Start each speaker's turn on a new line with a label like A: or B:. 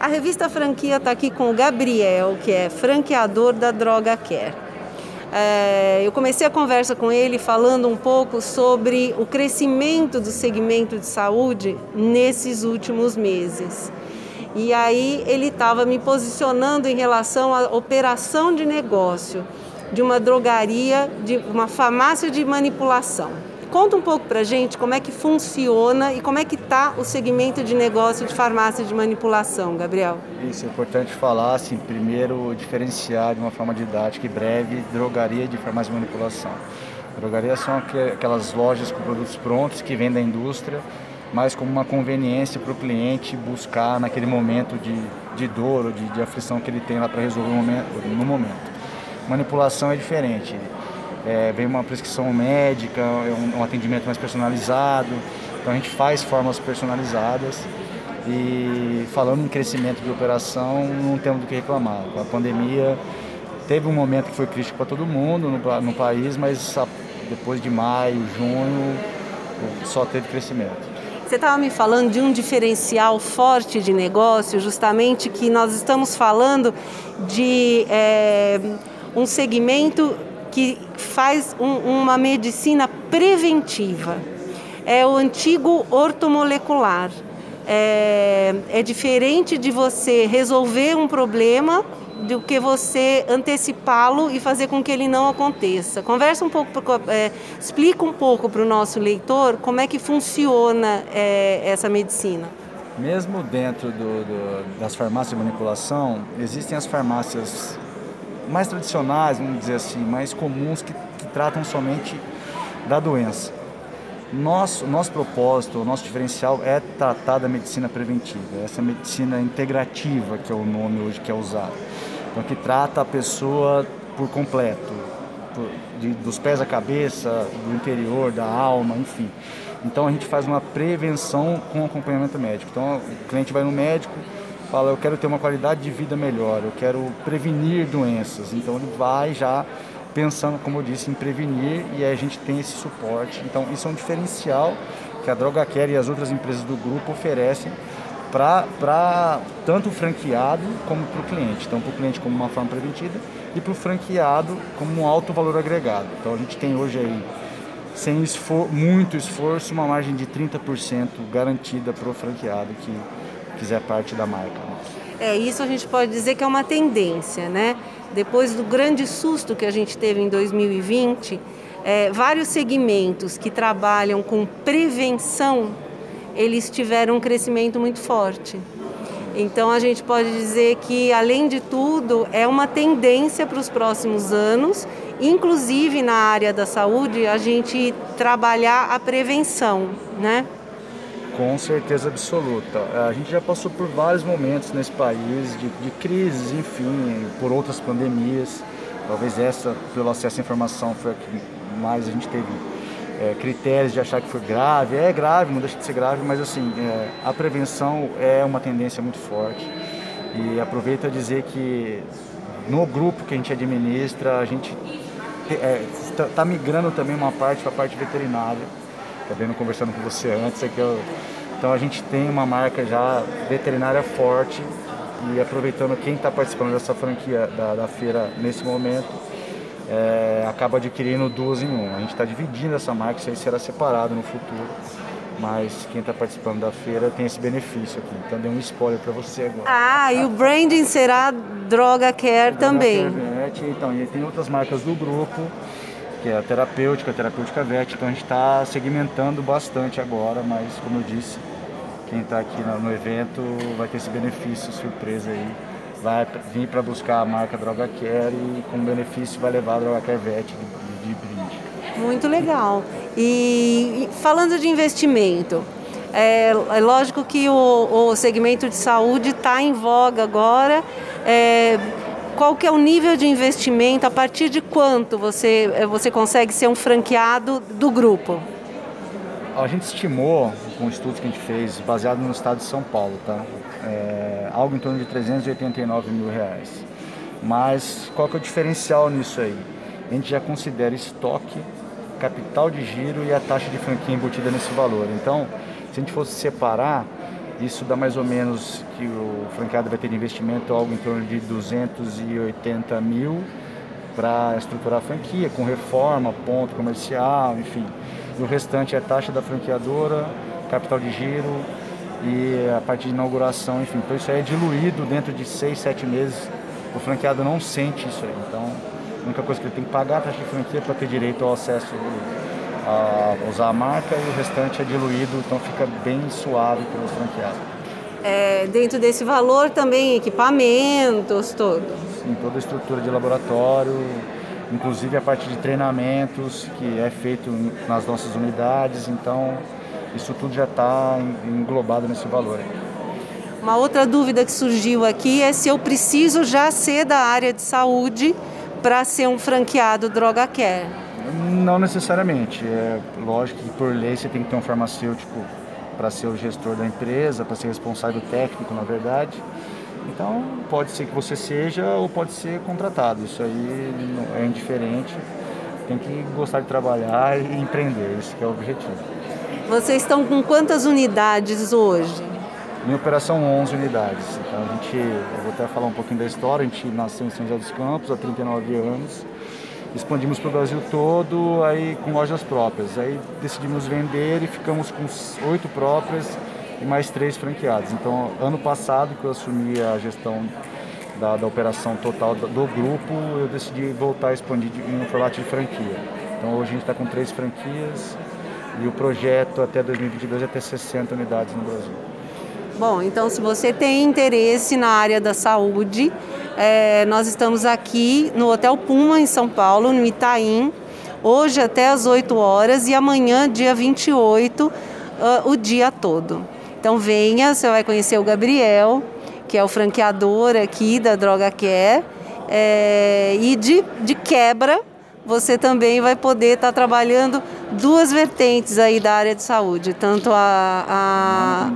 A: A revista Franquia está aqui com o Gabriel, que é franqueador da Droga Care. É, eu comecei a conversa com ele falando um pouco sobre o crescimento do segmento de saúde nesses últimos meses. E aí ele estava me posicionando em relação à operação de negócio de uma drogaria, de uma farmácia de manipulação. Conta um pouco para gente como é que funciona e como é que está o segmento de negócio de farmácia de manipulação, Gabriel.
B: Isso é importante falar, assim, primeiro diferenciar de uma forma didática e breve drogaria de farmácia de manipulação. Drogarias são aquelas lojas com produtos prontos que vêm da indústria, mas como uma conveniência para o cliente buscar naquele momento de, de dor ou de, de aflição que ele tem lá para resolver no momento. Manipulação é diferente é, vem uma prescrição médica, é um, um, atendimento mais personalizado. Então a gente faz formas personalizadas e falando em crescimento de operação, não temos do que reclamar. A pandemia teve um momento que foi crítico para todo mundo no, no país, mas depois de maio, junho, só teve crescimento.
A: Você estava me falando de um diferencial forte de negócio, justamente que nós estamos falando de é, um segmento que faz um, uma medicina preventiva. É o antigo ortomolecular. É, é diferente de você resolver um problema do que você antecipá-lo e fazer com que ele não aconteça. Conversa um pouco, é, explica um pouco para o nosso leitor como é que funciona é, essa medicina.
B: Mesmo dentro do, do, das farmácias de manipulação, existem as farmácias mais tradicionais, vamos dizer assim, mais comuns que, que tratam somente da doença. Nosso, nosso propósito, nosso diferencial é tratar da medicina preventiva, essa medicina integrativa que é o nome hoje que é usado. Então, que trata a pessoa por completo, por, de, dos pés à cabeça, do interior, da alma, enfim. Então a gente faz uma prevenção com acompanhamento médico. Então o cliente vai no médico, fala, eu quero ter uma qualidade de vida melhor, eu quero prevenir doenças. Então ele vai já pensando, como eu disse, em prevenir e a gente tem esse suporte. Então isso é um diferencial que a Droga Care e as outras empresas do grupo oferecem para tanto o franqueado como para o cliente. Então para o cliente como uma forma preventiva e para o franqueado como um alto valor agregado. Então a gente tem hoje aí sem esfor muito esforço, uma margem de 30% garantida para o franqueado que quiser parte da marca.
A: É, isso a gente pode dizer que é uma tendência, né? Depois do grande susto que a gente teve em 2020, é, vários segmentos que trabalham com prevenção, eles tiveram um crescimento muito forte. Então a gente pode dizer que, além de tudo, é uma tendência para os próximos anos, inclusive na área da saúde, a gente trabalhar a prevenção, né?
B: Com certeza absoluta. A gente já passou por vários momentos nesse país de, de crises, enfim, por outras pandemias. Talvez essa, pelo acesso à informação, foi a que mais a gente teve é, critérios de achar que foi grave. É grave, não deixa de ser grave, mas assim, é, a prevenção é uma tendência muito forte. E aproveito a dizer que no grupo que a gente administra, a gente está é, tá, tá migrando também uma parte para a parte veterinária acabei conversando com você antes, é que eu, então a gente tem uma marca já veterinária forte e aproveitando quem está participando dessa franquia da, da feira nesse momento, é, acaba adquirindo duas em um. A gente está dividindo essa marca, isso aí será separado no futuro. Mas quem está participando da feira tem esse benefício aqui. Então dei um spoiler para você agora.
A: Ah, e o branding será Droga Care Droga também.
B: Care, então, e tem outras marcas do grupo que é a terapêutica, a terapêutica VET. Então a gente está segmentando bastante agora, mas como eu disse, quem está aqui no evento vai ter esse benefício surpresa aí. Vai vir para buscar a marca Droga Care e com benefício vai levar a Droga Care VET de, de brinde.
A: Muito legal. E, falando de investimento, é, é lógico que o, o, segmento de saúde está em voga agora. É, qual que é o nível de investimento, a partir de quanto você, eh, você consegue ser um franqueado do grupo?
B: A gente estimou, com estudos que a gente fez, baseado no estado de São Paulo, tá? É, algo em torno de 389 mil reais. Mas qual que é o diferencial nisso aí? A gente já considera estoque, capital de giro e a taxa de franquia embutida nesse valor. Então, se a gente fosse separar, Isso dá mais ou menos que o franqueado vai ter de investimento algo em torno de 280 mil para estruturar a franquia, com reforma, ponto comercial, enfim. E o restante é taxa da franqueadora, capital de giro e a parte de inauguração, enfim. Então isso aí é diluído dentro de seis, sete meses. O franqueado não sente isso aí. Então a única coisa que ele tem que pagar é a taxa de franquia para ter direito ao acesso a usar a marca e o restante é diluído, então fica bem suave para os franqueados.
A: É, dentro desse valor também equipamentos, todo?
B: Sim, toda a estrutura de laboratório, inclusive a parte de treinamentos que é feito nas nossas unidades, então isso tudo já está englobado nesse valor.
A: Uma outra dúvida que surgiu aqui é se eu preciso já ser da área de saúde para ser um franqueado Droga Care.
B: Não necessariamente. É lógico que por lei você tem que ter um farmacêutico para ser o gestor da empresa, para ser responsável técnico, na verdade. Então, pode ser que você seja ou pode ser contratado. Isso aí é indiferente. Tem que gostar de trabalhar e empreender. Esse é o objetivo.
A: Vocês estão com quantas unidades hoje?
B: Em operação 11 unidades. Então, a gente, eu vou até falar um pouquinho da história. A gente nasceu em São José dos Campos há 39 anos expandimos para o Brasil todo, aí com lojas próprias. Aí decidimos vender e ficamos com oito próprias e mais três franqueados. Então, ano passado, que eu assumi a gestão da, da operação total do, do, grupo, eu decidi voltar a expandir em um formato de franquia. Então, hoje a gente está com três franquias e o projeto até 2022 é ter 60 unidades no Brasil.
A: Bom, então se você tem interesse na área da saúde, é, nós estamos aqui no Hotel Puma, em São Paulo, no Itaim, hoje até às 8 horas e amanhã, dia 28, uh, o dia todo. Então venha, você vai conhecer o Gabriel, que é o franqueador aqui da Droga Care, é, e de, de quebra você também vai poder estar tá trabalhando duas vertentes aí da área de saúde, tanto a, a